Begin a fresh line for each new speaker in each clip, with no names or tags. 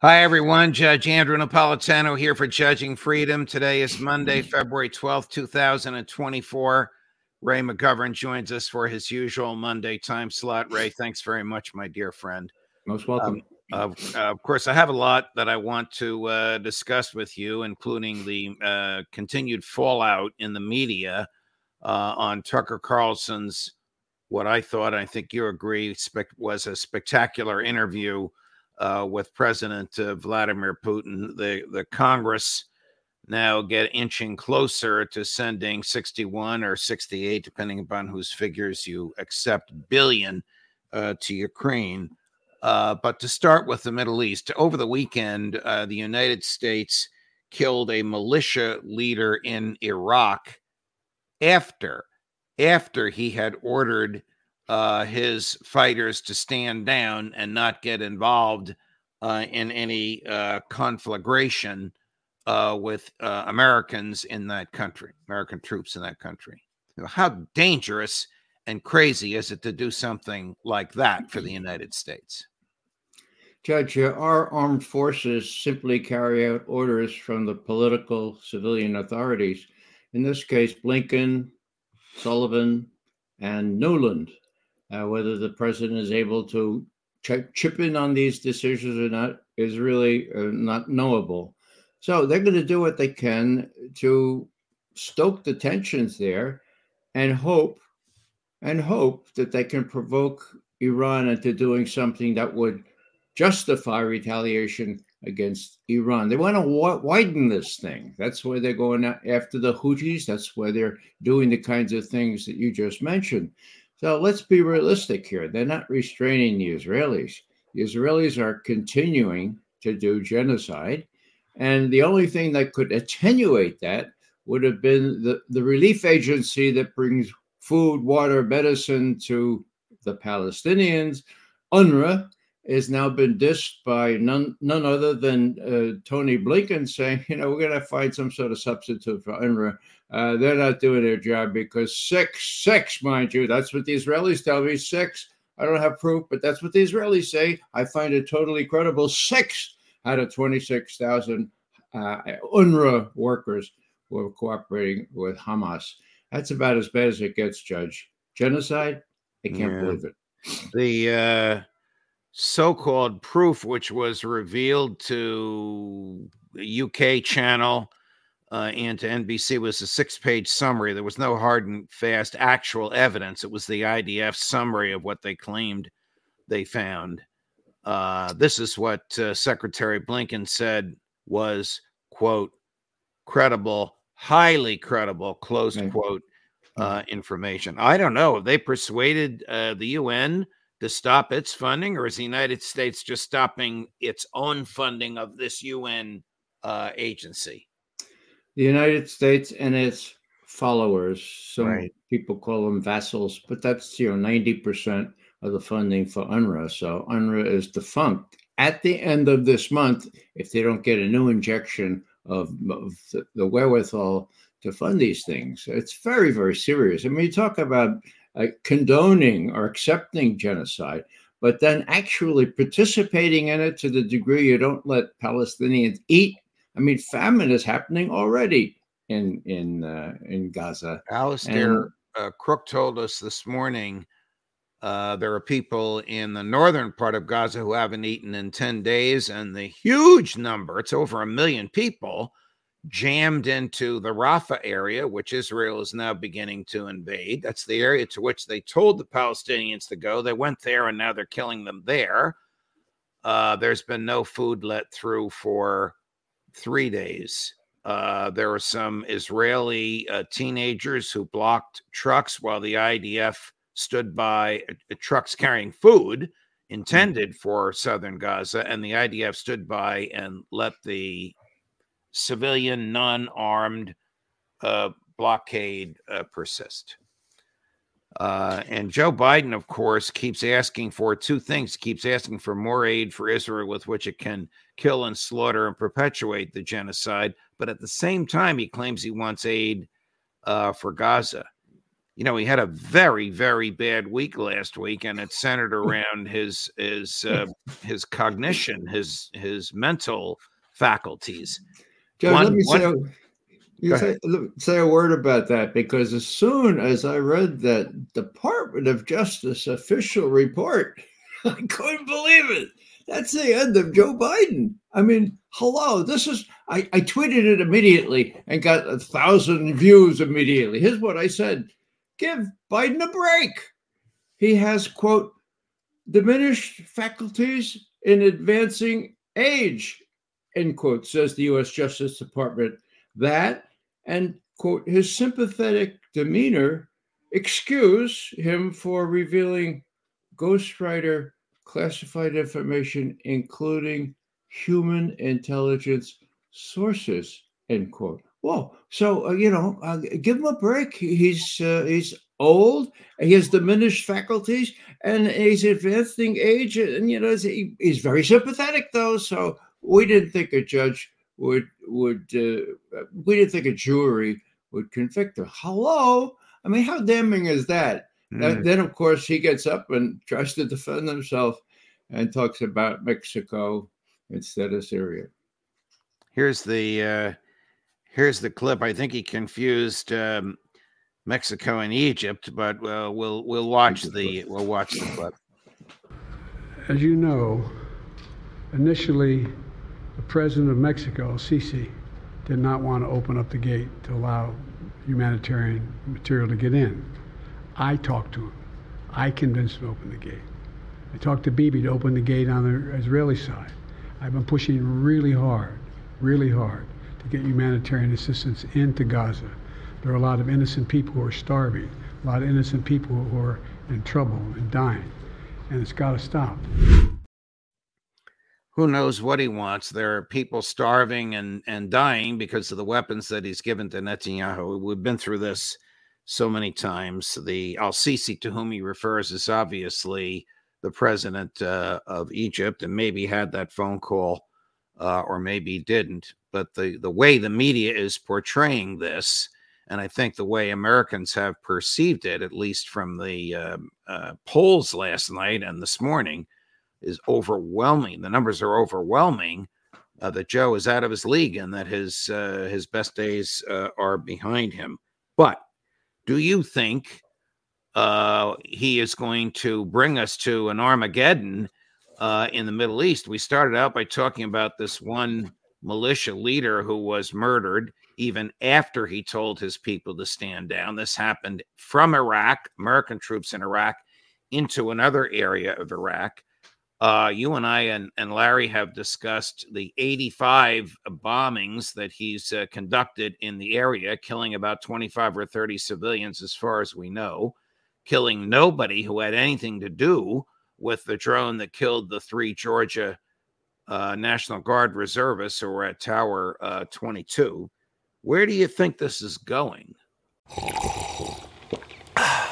Hi, everyone. Judge Andrew Napolitano here for Judging Freedom. Today is Monday, February 12th, 2024. Ray McGovern joins us for his usual Monday time slot. Ray, thanks very much, my dear friend.
Most welcome.
Um, uh, of course, I have a lot that I want to uh, discuss with you, including the uh, continued fallout in the media uh, on Tucker Carlson's, what I thought, I think you agree, spec- was a spectacular interview uh, with President uh, Vladimir Putin. The the Congress now get inching closer to sending 61 or 68, depending upon whose figures you accept, billion uh, to Ukraine. Uh, but to start with the Middle East, over the weekend, uh, the United States killed a militia leader in Iraq after after he had ordered uh, his fighters to stand down and not get involved uh, in any uh, conflagration uh, with uh, Americans in that country, American troops in that country. How dangerous and crazy is it to do something like that for the United States?
Judge, uh, our armed forces simply carry out orders from the political civilian authorities. In this case, Blinken, Sullivan, and Nuland uh, whether the president is able to ch- chip in on these decisions or not is really uh, not knowable. So they're going to do what they can to stoke the tensions there and hope and hope that they can provoke Iran into doing something that would justify retaliation against Iran. They want to wa- widen this thing. That's why they're going after the Houthis. That's why they're doing the kinds of things that you just mentioned. So let's be realistic here. They're not restraining the Israelis. The Israelis are continuing to do genocide. And the only thing that could attenuate that would have been the, the relief agency that brings food, water, medicine to the Palestinians. UNRWA has now been dissed by none, none other than uh, Tony Blinken saying, you know, we're going to find some sort of substitute for UNRWA uh, they're not doing their job because six, six, mind you, that's what the Israelis tell me. Six, I don't have proof, but that's what the Israelis say. I find it totally credible. Six out of 26,000 uh, UNRWA workers were cooperating with Hamas. That's about as bad as it gets, Judge. Genocide? I can't yeah. believe it.
The uh, so called proof, which was revealed to the UK channel uh, and to NBC was a six page summary. There was no hard and fast actual evidence. It was the IDF summary of what they claimed they found. Uh, this is what uh, Secretary Blinken said was, quote, credible, highly credible, close mm-hmm. quote, uh, information. I don't know. They persuaded uh, the UN to stop its funding, or is the United States just stopping its own funding of this UN uh, agency?
The United States and its followers. Some right. people call them vassals, but that's you know ninety percent of the funding for UNRWA. So UNRWA is defunct at the end of this month if they don't get a new injection of, of the, the, wherewithal to fund these things. It's very very serious. I mean, you talk about uh, condoning or accepting genocide. But then actually participating in it to the degree you don't let Palestinians eat I mean, famine is happening already in in uh, in Gaza.
Alastair and, uh, Crooke told us this morning Uh, there are people in the northern part of Gaza who haven't eaten in 10 days, and the huge number, it's over a million people, jammed into the Rafah area, which Israel is now beginning to invade. That's the area to which they told the Palestinians to go. They went there, and now they're killing them there. Uh, there's been no food let through for three days. Uh, there were some Israeli uh, teenagers who blocked trucks while the IDF stood by uh, trucks carrying food mm. intended for southern Gaza, and the IDF stood by and let the civilian, non armed uh, blockade uh, persist. Uh, and Joe Biden, of course, keeps asking for two things. Keeps asking for more aid for Israel with which it can kill and slaughter and perpetuate the genocide. But at the same time, he claims he wants aid uh, for Gaza you know, he had a very, very bad week last week, and it centered hmm. around his his uh, his cognition, his his mental faculties.
John, one, let me one, say, you say, say a word about that because as soon as I read that Department of Justice official report, I couldn't believe it. That's the end of Joe Biden. I mean, hello, this is, I, I tweeted it immediately and got a thousand views immediately. Here's what I said give Biden a break. He has, quote, diminished faculties in advancing age, end quote, says the US Justice Department. That and, quote, his sympathetic demeanor excuse him for revealing ghostwriter classified information, including human intelligence sources, end quote. Whoa! So uh, you know, uh, give him a break. He's uh, he's old. He has diminished faculties, and he's advancing age. And you know, he, he's very sympathetic, though. So we didn't think a judge would would uh, we didn't think a jury would convict him. Hello, I mean, how damning is that? Mm. then, of course, he gets up and tries to defend himself and talks about Mexico instead of Syria.
Here's the uh, here's the clip. I think he confused um, Mexico and Egypt, but uh, we'll we'll watch the we'll watch the clip.
As you know, initially, the president of Mexico, Sisi, did not want to open up the gate to allow humanitarian material to get in. I talked to him. I convinced him to open the gate. I talked to Bibi to open the gate on the Israeli side. I've been pushing really hard, really hard to get humanitarian assistance into Gaza. There are a lot of innocent people who are starving, a lot of innocent people who are in trouble and dying, and it's got to stop.
Who knows what he wants? There are people starving and, and dying because of the weapons that he's given to Netanyahu. We've been through this so many times. The Al Sisi to whom he refers is obviously the president uh, of Egypt and maybe had that phone call uh, or maybe didn't. But the, the way the media is portraying this, and I think the way Americans have perceived it, at least from the uh, uh, polls last night and this morning, is overwhelming. The numbers are overwhelming uh, that Joe is out of his league and that his uh, his best days uh, are behind him. But do you think uh, he is going to bring us to an Armageddon uh, in the Middle East. We started out by talking about this one militia leader who was murdered even after he told his people to stand down. This happened from Iraq, American troops in Iraq, into another area of Iraq. Uh, you and I and, and Larry have discussed the 85 bombings that he's uh, conducted in the area, killing about 25 or 30 civilians, as far as we know, killing nobody who had anything to do with the drone that killed the three Georgia uh, National Guard reservists who were at Tower uh, 22. Where do you think this is going?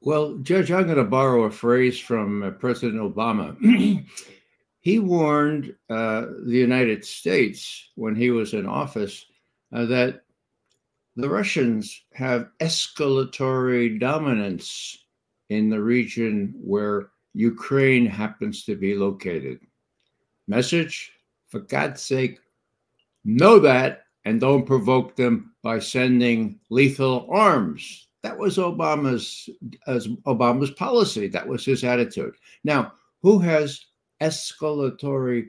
Well, Judge, I'm going to borrow a phrase from uh, President Obama. he warned uh, the United States when he was in office uh, that the Russians have escalatory dominance in the region where Ukraine happens to be located. Message for God's sake, know that and don't provoke them by sending lethal arms. That was Obama's as Obama's policy. That was his attitude. Now, who has escalatory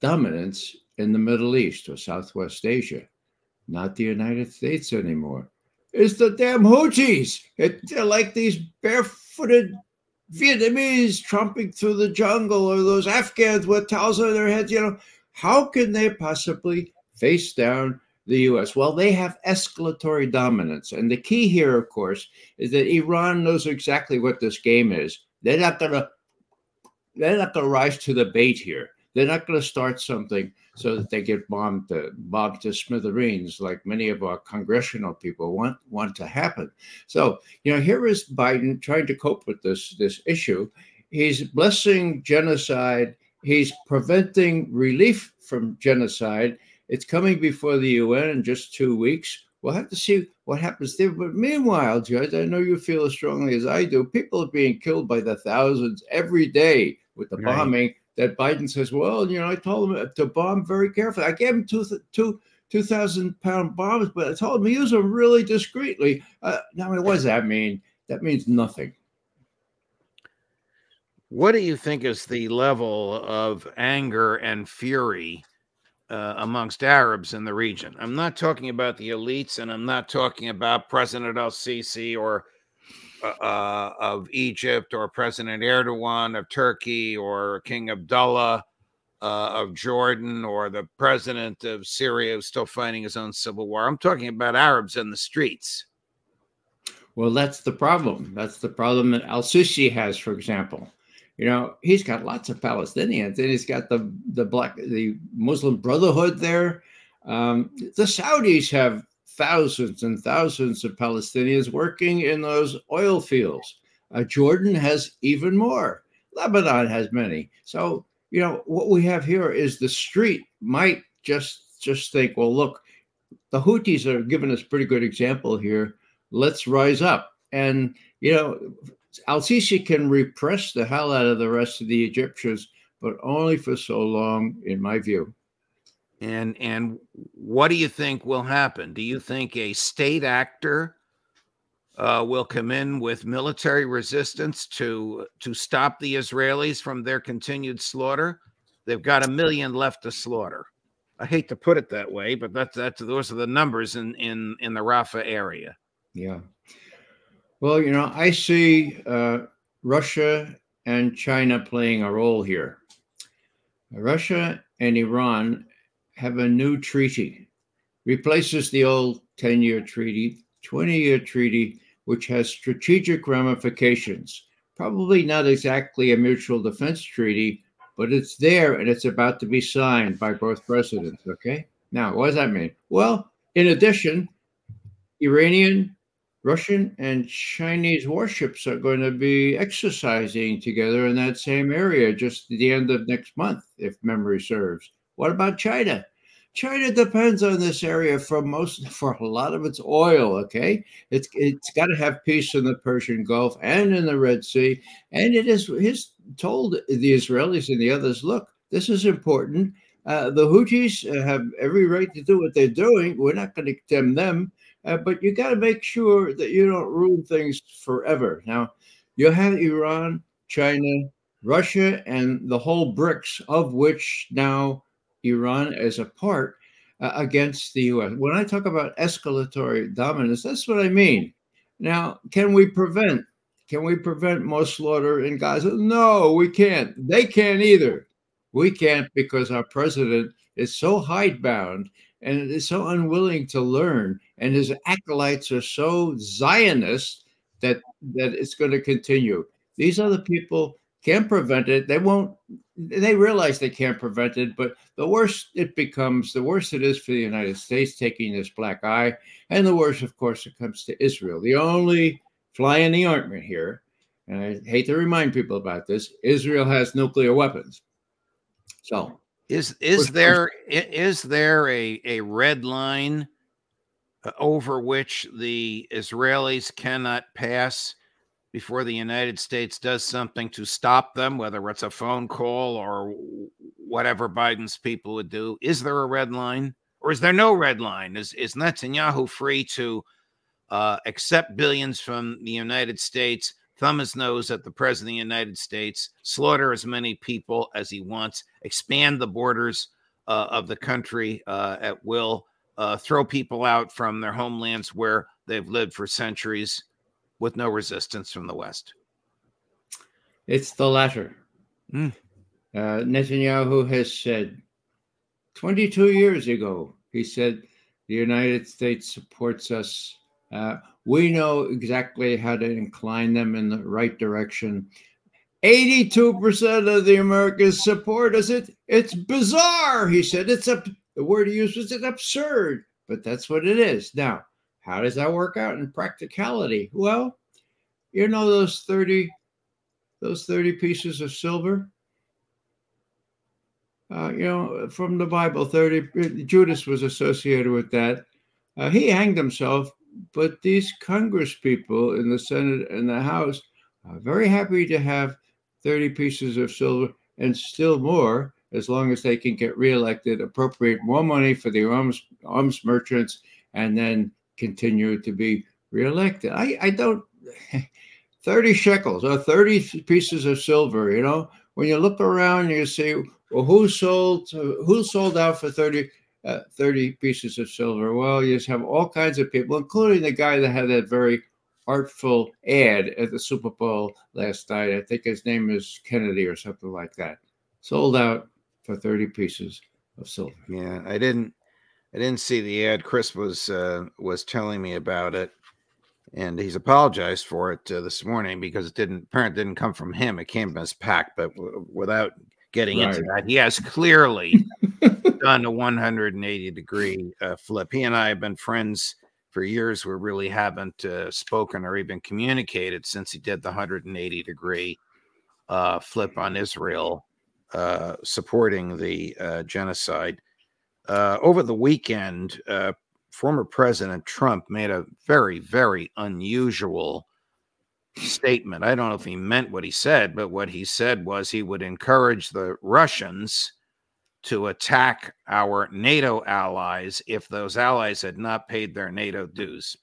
dominance in the Middle East or Southwest Asia? not the United States anymore. It's the damn Houthis. It, they're like these barefooted Vietnamese tromping through the jungle or those Afghans with towels on their heads. You know, how can they possibly face down the US? Well, they have escalatory dominance. And the key here, of course, is that Iran knows exactly what this game is. They're not gonna they're not gonna rise to the bait here. They're not gonna start something so that they get bombed to, bombed to smithereens, like many of our congressional people want want to happen. So you know, here is Biden trying to cope with this this issue. He's blessing genocide. He's preventing relief from genocide. It's coming before the UN in just two weeks. We'll have to see what happens there. But meanwhile, Judge, I know you feel as strongly as I do. People are being killed by the thousands every day with the right. bombing that Biden says, well, you know, I told him to bomb very carefully. I gave him two, two, 2,000 pound bombs, but I told him to use them really discreetly. Uh, now, what does that mean? That means nothing.
What do you think is the level of anger and fury uh, amongst Arabs in the region? I'm not talking about the elites, and I'm not talking about President Al Sisi or uh, of Egypt or President Erdogan of Turkey or King Abdullah uh, of Jordan or the president of Syria who's still fighting his own civil war. I'm talking about Arabs in the streets.
Well, that's the problem. That's the problem that Al Sisi has, for example. You know, he's got lots of Palestinians, and he's got the the black the Muslim Brotherhood there. Um, the Saudis have thousands and thousands of Palestinians working in those oil fields. Uh, Jordan has even more. Lebanon has many. So, you know, what we have here is the street might just just think, well, look, the Houthis are giving us pretty good example here. Let's rise up. And, you know, Al Sisi can repress the hell out of the rest of the Egyptians, but only for so long, in my view.
And and what do you think will happen? Do you think a state actor uh, will come in with military resistance to to stop the Israelis from their continued slaughter? They've got a million left to slaughter. I hate to put it that way, but that's that's those are the numbers in in in the Rafah area.
Yeah. Well, you know, I see uh, Russia and China playing a role here. Russia and Iran have a new treaty, replaces the old 10 year treaty, 20 year treaty, which has strategic ramifications. Probably not exactly a mutual defense treaty, but it's there and it's about to be signed by both presidents. Okay. Now, what does that mean? Well, in addition, Iranian, Russian, and Chinese warships are going to be exercising together in that same area just the end of next month, if memory serves. What about China? China depends on this area for most for a lot of its oil. Okay, it's it's got to have peace in the Persian Gulf and in the Red Sea, and it is he's told the Israelis and the others, look, this is important. Uh, the Houthis have every right to do what they're doing. We're not going to condemn them, uh, but you got to make sure that you don't ruin things forever. Now, you have Iran, China, Russia, and the whole BRICS, of which now Iran is a part uh, against the US. When I talk about escalatory dominance, that's what I mean. Now, can we prevent can we prevent more slaughter in Gaza? No, we can't. They can't either. We can't because our president is so hidebound and is so unwilling to learn, and his acolytes are so Zionist that that it's going to continue. These other people can't prevent it. They won't. They realize they can't prevent it, but the worse it becomes, the worse it is for the United States taking this black eye, and the worse, of course, it comes to Israel. The only fly in the ointment here, and I hate to remind people about this: Israel has nuclear weapons. So,
is is there is there a a red line uh, over which the Israelis cannot pass? before the United States does something to stop them, whether it's a phone call or whatever Biden's people would do? Is there a red line or is there no red line? Is, is Netanyahu free to uh, accept billions from the United States, thumb his nose at the president of the United States, slaughter as many people as he wants, expand the borders uh, of the country uh, at will, uh, throw people out from their homelands where they've lived for centuries? with no resistance from the West?
It's the latter. Mm. Uh, Netanyahu has said 22 years ago, he said, the United States supports us. Uh, we know exactly how to incline them in the right direction. 82% of the Americans support us. It, it's bizarre, he said. It's a, the word he used was absurd, but that's what it is. Now, how does that work out in practicality? Well, you know those 30 those 30 pieces of silver? Uh, you know, from the Bible, 30 Judas was associated with that. Uh, he hanged himself, but these Congress people in the Senate and the House are very happy to have 30 pieces of silver and still more as long as they can get reelected, appropriate more money for the arms arms merchants, and then continue to be reelected. I, I don't 30 shekels or 30 pieces of silver, you know, when you look around you see well who sold who sold out for 30 uh, 30 pieces of silver. Well, you just have all kinds of people, including the guy that had that very artful ad at the Super Bowl last night. I think his name is Kennedy or something like that. Sold out for 30 pieces of silver.
Yeah, I didn't I didn't see the ad. Chris was uh, was telling me about it, and he's apologized for it uh, this morning because it didn't apparently didn't come from him. It came from his pack, but w- without getting right. into that, he has clearly done a 180 degree uh, flip. He and I have been friends for years. We really haven't uh, spoken or even communicated since he did the 180 degree uh, flip on Israel, uh, supporting the genocide uh, over the weekend, uh, former President Trump made a very, very unusual statement. I don't know if he meant what he said, but what he said was he would encourage the Russians to attack our NATO allies if those allies had not paid their NATO dues.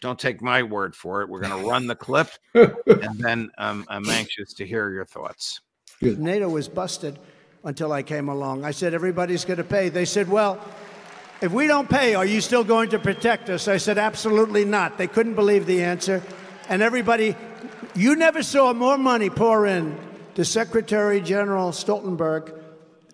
Don't take my word for it. We're going to run the clip, and then um, I'm anxious to hear your thoughts.
NATO was busted until I came along. I said, everybody's going to pay. They said, well, if we don't pay, are you still going to protect us? I said, absolutely not. They couldn't believe the answer. And everybody, you never saw more money pour in to Secretary General Stoltenberg.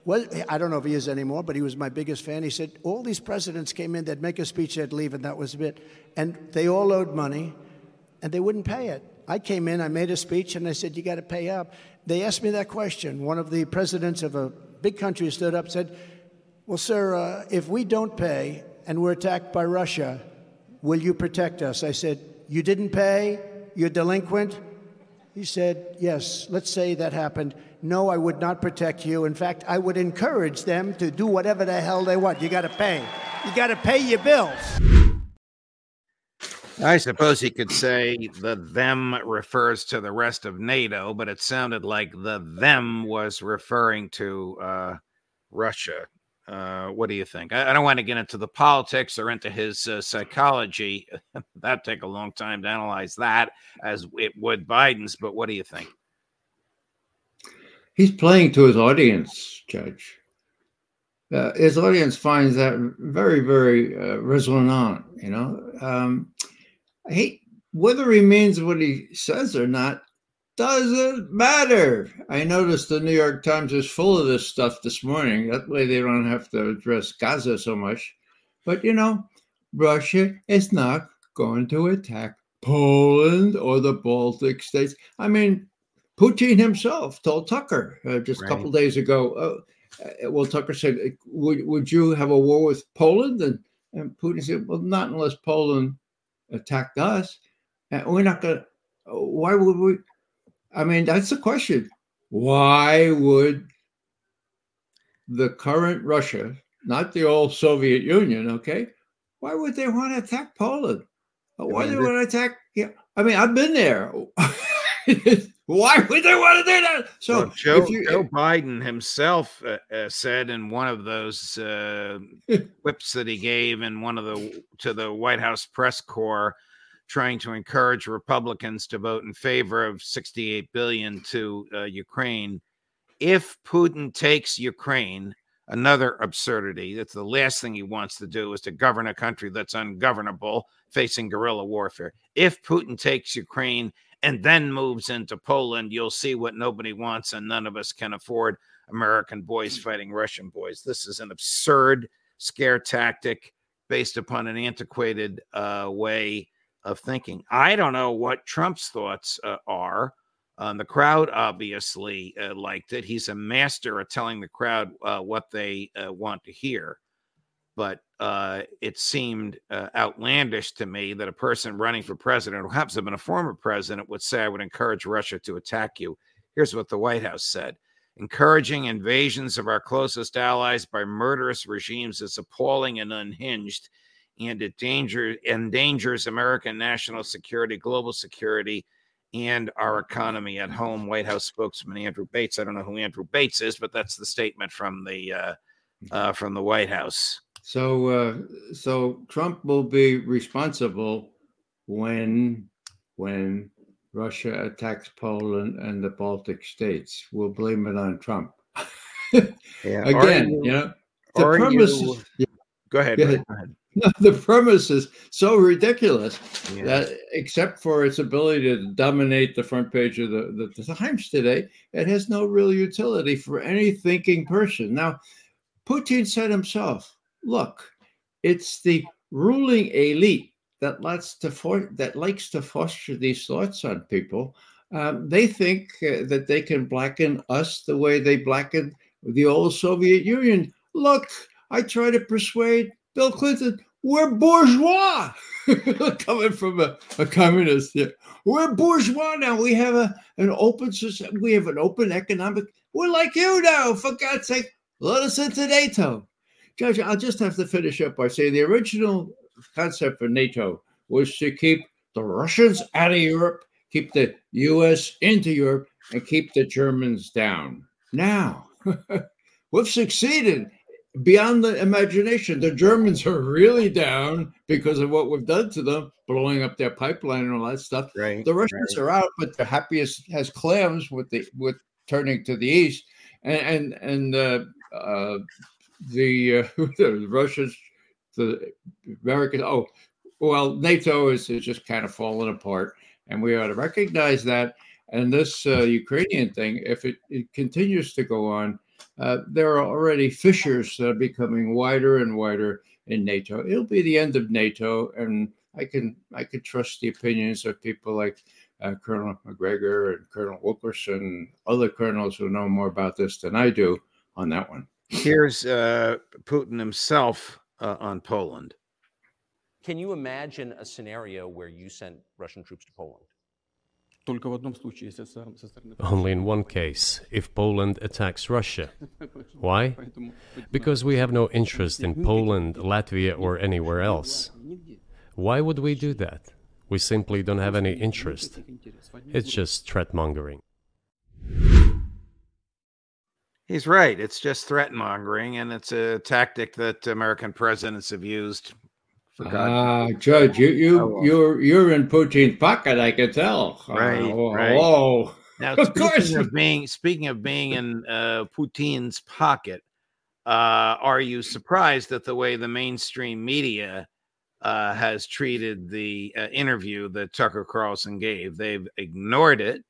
Well, I don't know if he is anymore, but he was my biggest fan. He said, all these presidents came in, they'd make a speech, they'd leave, and that was it. And they all owed money, and they wouldn't pay it. I came in, I made a speech, and I said, You got to pay up. They asked me that question. One of the presidents of a big country stood up and said, Well, sir, uh, if we don't pay and we're attacked by Russia, will you protect us? I said, You didn't pay? You're delinquent? He said, Yes, let's say that happened. No, I would not protect you. In fact, I would encourage them to do whatever the hell they want. You got to pay. You got to pay your bills.
I suppose he could say the them refers to the rest of NATO, but it sounded like the them was referring to uh, Russia. Uh, what do you think? I, I, don't want to get into the politics or into his uh, psychology. That'd take a long time to analyze that, as it would Biden's. But what do you think?
He's playing to his audience, Judge. Uh, his audience finds that very, very uh, resonant. You know, um, he whether he means what he says or not doesn't matter. I noticed the New York Times is full of this stuff this morning. That way they don't have to address Gaza so much. But you know, Russia is not going to attack Poland or the Baltic states. I mean, Putin himself told Tucker uh, just right. a couple days ago. Uh, uh, well, Tucker said, "Would would you have a war with Poland?" And and Putin said, "Well, not unless Poland attacked us. And we're not going. to Why would we? I mean, that's the question. Why would the current Russia, not the old Soviet Union, okay? Why would they want to attack Poland? Why do they want to attack? Yeah, I mean, I've been there. Why would they want to do that? So
well, Joe, you, Joe, Biden himself uh, uh, said in one of those uh, whips that he gave in one of the to the White House press corps, trying to encourage Republicans to vote in favor of 68 billion to uh, Ukraine. If Putin takes Ukraine, another absurdity. That's the last thing he wants to do is to govern a country that's ungovernable, facing guerrilla warfare. If Putin takes Ukraine and then moves into Poland, you'll see what nobody wants and none of us can afford American boys fighting Russian boys. This is an absurd scare tactic based upon an antiquated uh, way of thinking. I don't know what Trump's thoughts uh, are. Um, the crowd obviously uh, liked it. He's a master at telling the crowd uh, what they uh, want to hear but uh, it seemed outlandish to me that a person running for president who happens to have been a former president would say, I would encourage Russia to attack you. Here's what the White House said encouraging invasions of our closest allies by murderous regimes is appalling and unhinged, and it danger, endangers American national security, global security, and our economy at home. White House spokesman Andrew Bates. I don't know who Andrew Bates is, but that's the statement from the uh, uh from the White House.
So, uh, so Trump will be responsible when when Russia attacks Poland and the Baltic states. We'll blame it on Trump. yeah. Again, you, you, know, the premise. You,
yeah, go ahead. Go ahead. Go ahead.
the premise is so ridiculous yeah. that, except for its ability to dominate the front page of the, the, the Times today, it has no real utility for any thinking person. Now, Putin said himself, look, it's the ruling elite that likes to for, that likes to foster these thoughts on people. Um, they think uh, that they can blacken us the way they blackened the old Soviet Union. Look, I try to persuade Bill Clinton. We're bourgeois, coming from a, a communist. We're bourgeois now. We have a an open. We have an open economic. We're like you now. For God's sake, let us into NATO. Judge, I'll just have to finish up by saying the original concept for NATO was to keep the Russians out of Europe, keep the US into Europe, and keep the Germans down. Now, we've succeeded beyond the imagination. The Germans are really down because of what we've done to them, blowing up their pipeline and all that stuff.
Right,
the Russians right. are out, but they're happy as, as clams with the with turning to the east. And and, and uh, uh, the, uh, the Russians, the Americans. Oh, well, NATO is, is just kind of falling apart, and we ought to recognize that. And this uh, Ukrainian thing, if it, it, continues to go on, uh, there are already fissures that are becoming wider and wider in NATO. It'll be the end of NATO, and I can I can trust the opinions of people like uh, Colonel Macgregor and Colonel Wilkerson, other colonels who know more about this than I do on that one.
Here's uh, Putin himself uh, on Poland.
Can you imagine a scenario where you sent Russian troops to Poland?
Only in one case, if Poland attacks Russia. Why? Because we have no interest in Poland, Latvia, or anywhere else. Why would we do that? We simply don't have any interest. It's just threat mongering.
He's right. It's just threat mongering, and it's a tactic that American presidents have used.
Ah, uh, Judge, you you oh, you're you're in Putin's pocket. I can tell.
Right. Oh, right.
Oh,
now, of course. Of being speaking of being in uh, Putin's pocket, uh, are you surprised at the way the mainstream media uh, has treated the uh, interview that Tucker Carlson gave. They've ignored it,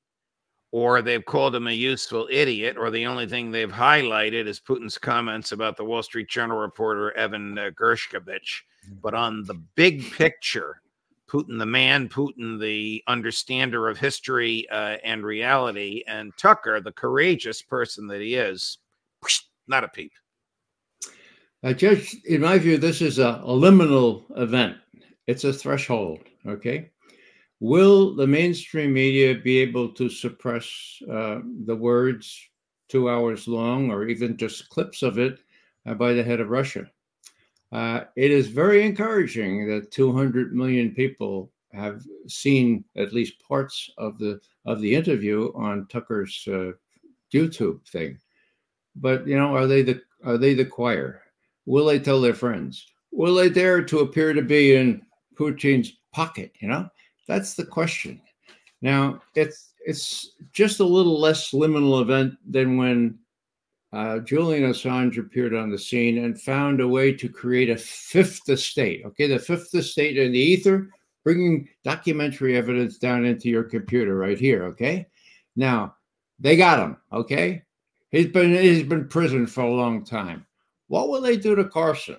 or they've called him a useful idiot, or the only thing they've highlighted is Putin's comments about the Wall Street Journal reporter Evan uh, Gershkovich. But on the big picture, Putin the man, Putin the understander of history uh, and reality, and Tucker the courageous person that he is, not a peep.
Uh, Judge, in my view, this is a, a liminal event. It's a threshold. Okay. Will the mainstream media be able to suppress uh, the words two hours long or even just clips of it uh, by the head of Russia? Uh, it is very encouraging that 200 million people have seen at least parts of the of the interview on Tucker's uh, YouTube thing. But you know, are they the are they the choir? Will they tell their friends? Will they dare to appear to be in Putin's pocket? You know, that's the question. Now, it's it's just a little less liminal event than when uh, Julian Assange appeared on the scene and found a way to create a fifth estate. Okay, the fifth estate in the ether, bringing documentary evidence down into your computer right here. Okay, now they got him. Okay, he's been he's been prison for a long time. What will they do to Carlson?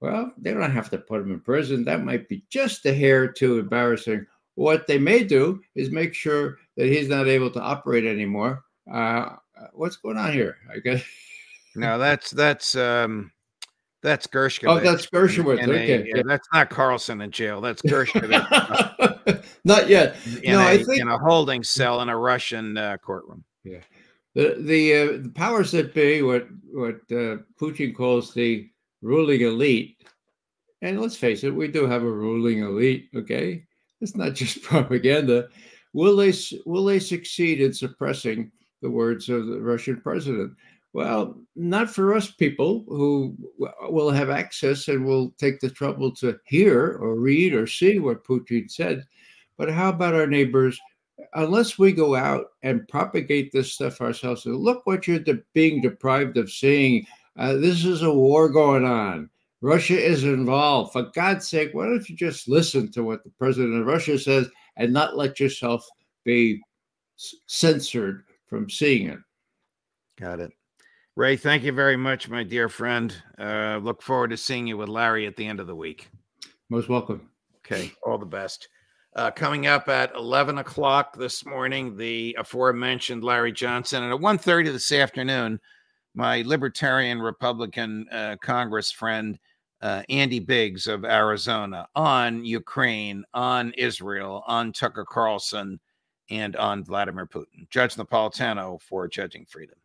Well, they don't have to put him in prison. That might be just a hair too embarrassing. What they may do is make sure that he's not able to operate anymore. Uh, what's going on here? I guess.
No, that's that's um, that's Gershkovich.
Oh, that's Gershkovich. Okay,
a, yeah, that's not Carlson in jail. That's Gershkovich.
not yet.
In no, a, I think in a holding cell in a Russian uh, courtroom.
Yeah the the, uh, the powers that be, what what uh, Putin calls the ruling elite, and let's face it, we do have a ruling elite. Okay, it's not just propaganda. Will they will they succeed in suppressing the words of the Russian president? Well, not for us people who will have access and will take the trouble to hear or read or see what Putin said. But how about our neighbors unless we go out and propagate this stuff ourselves, and look what you're de- being deprived of seeing. Uh, this is a war going on. Russia is involved. For God's sake, why don't you just listen to what the president of Russia says and not let yourself be censored from seeing it?
Got it. Ray, thank you very much, my dear friend. Uh, look forward to seeing you with Larry at the end of the week.
Most welcome.
Okay, all the best. Uh, coming up at 11 o'clock this morning, the aforementioned Larry Johnson. And at 1.30 this afternoon, my Libertarian Republican uh, Congress friend, uh, Andy Biggs of Arizona, on Ukraine, on Israel, on Tucker Carlson, and on Vladimir Putin. Judge Napolitano for Judging Freedom.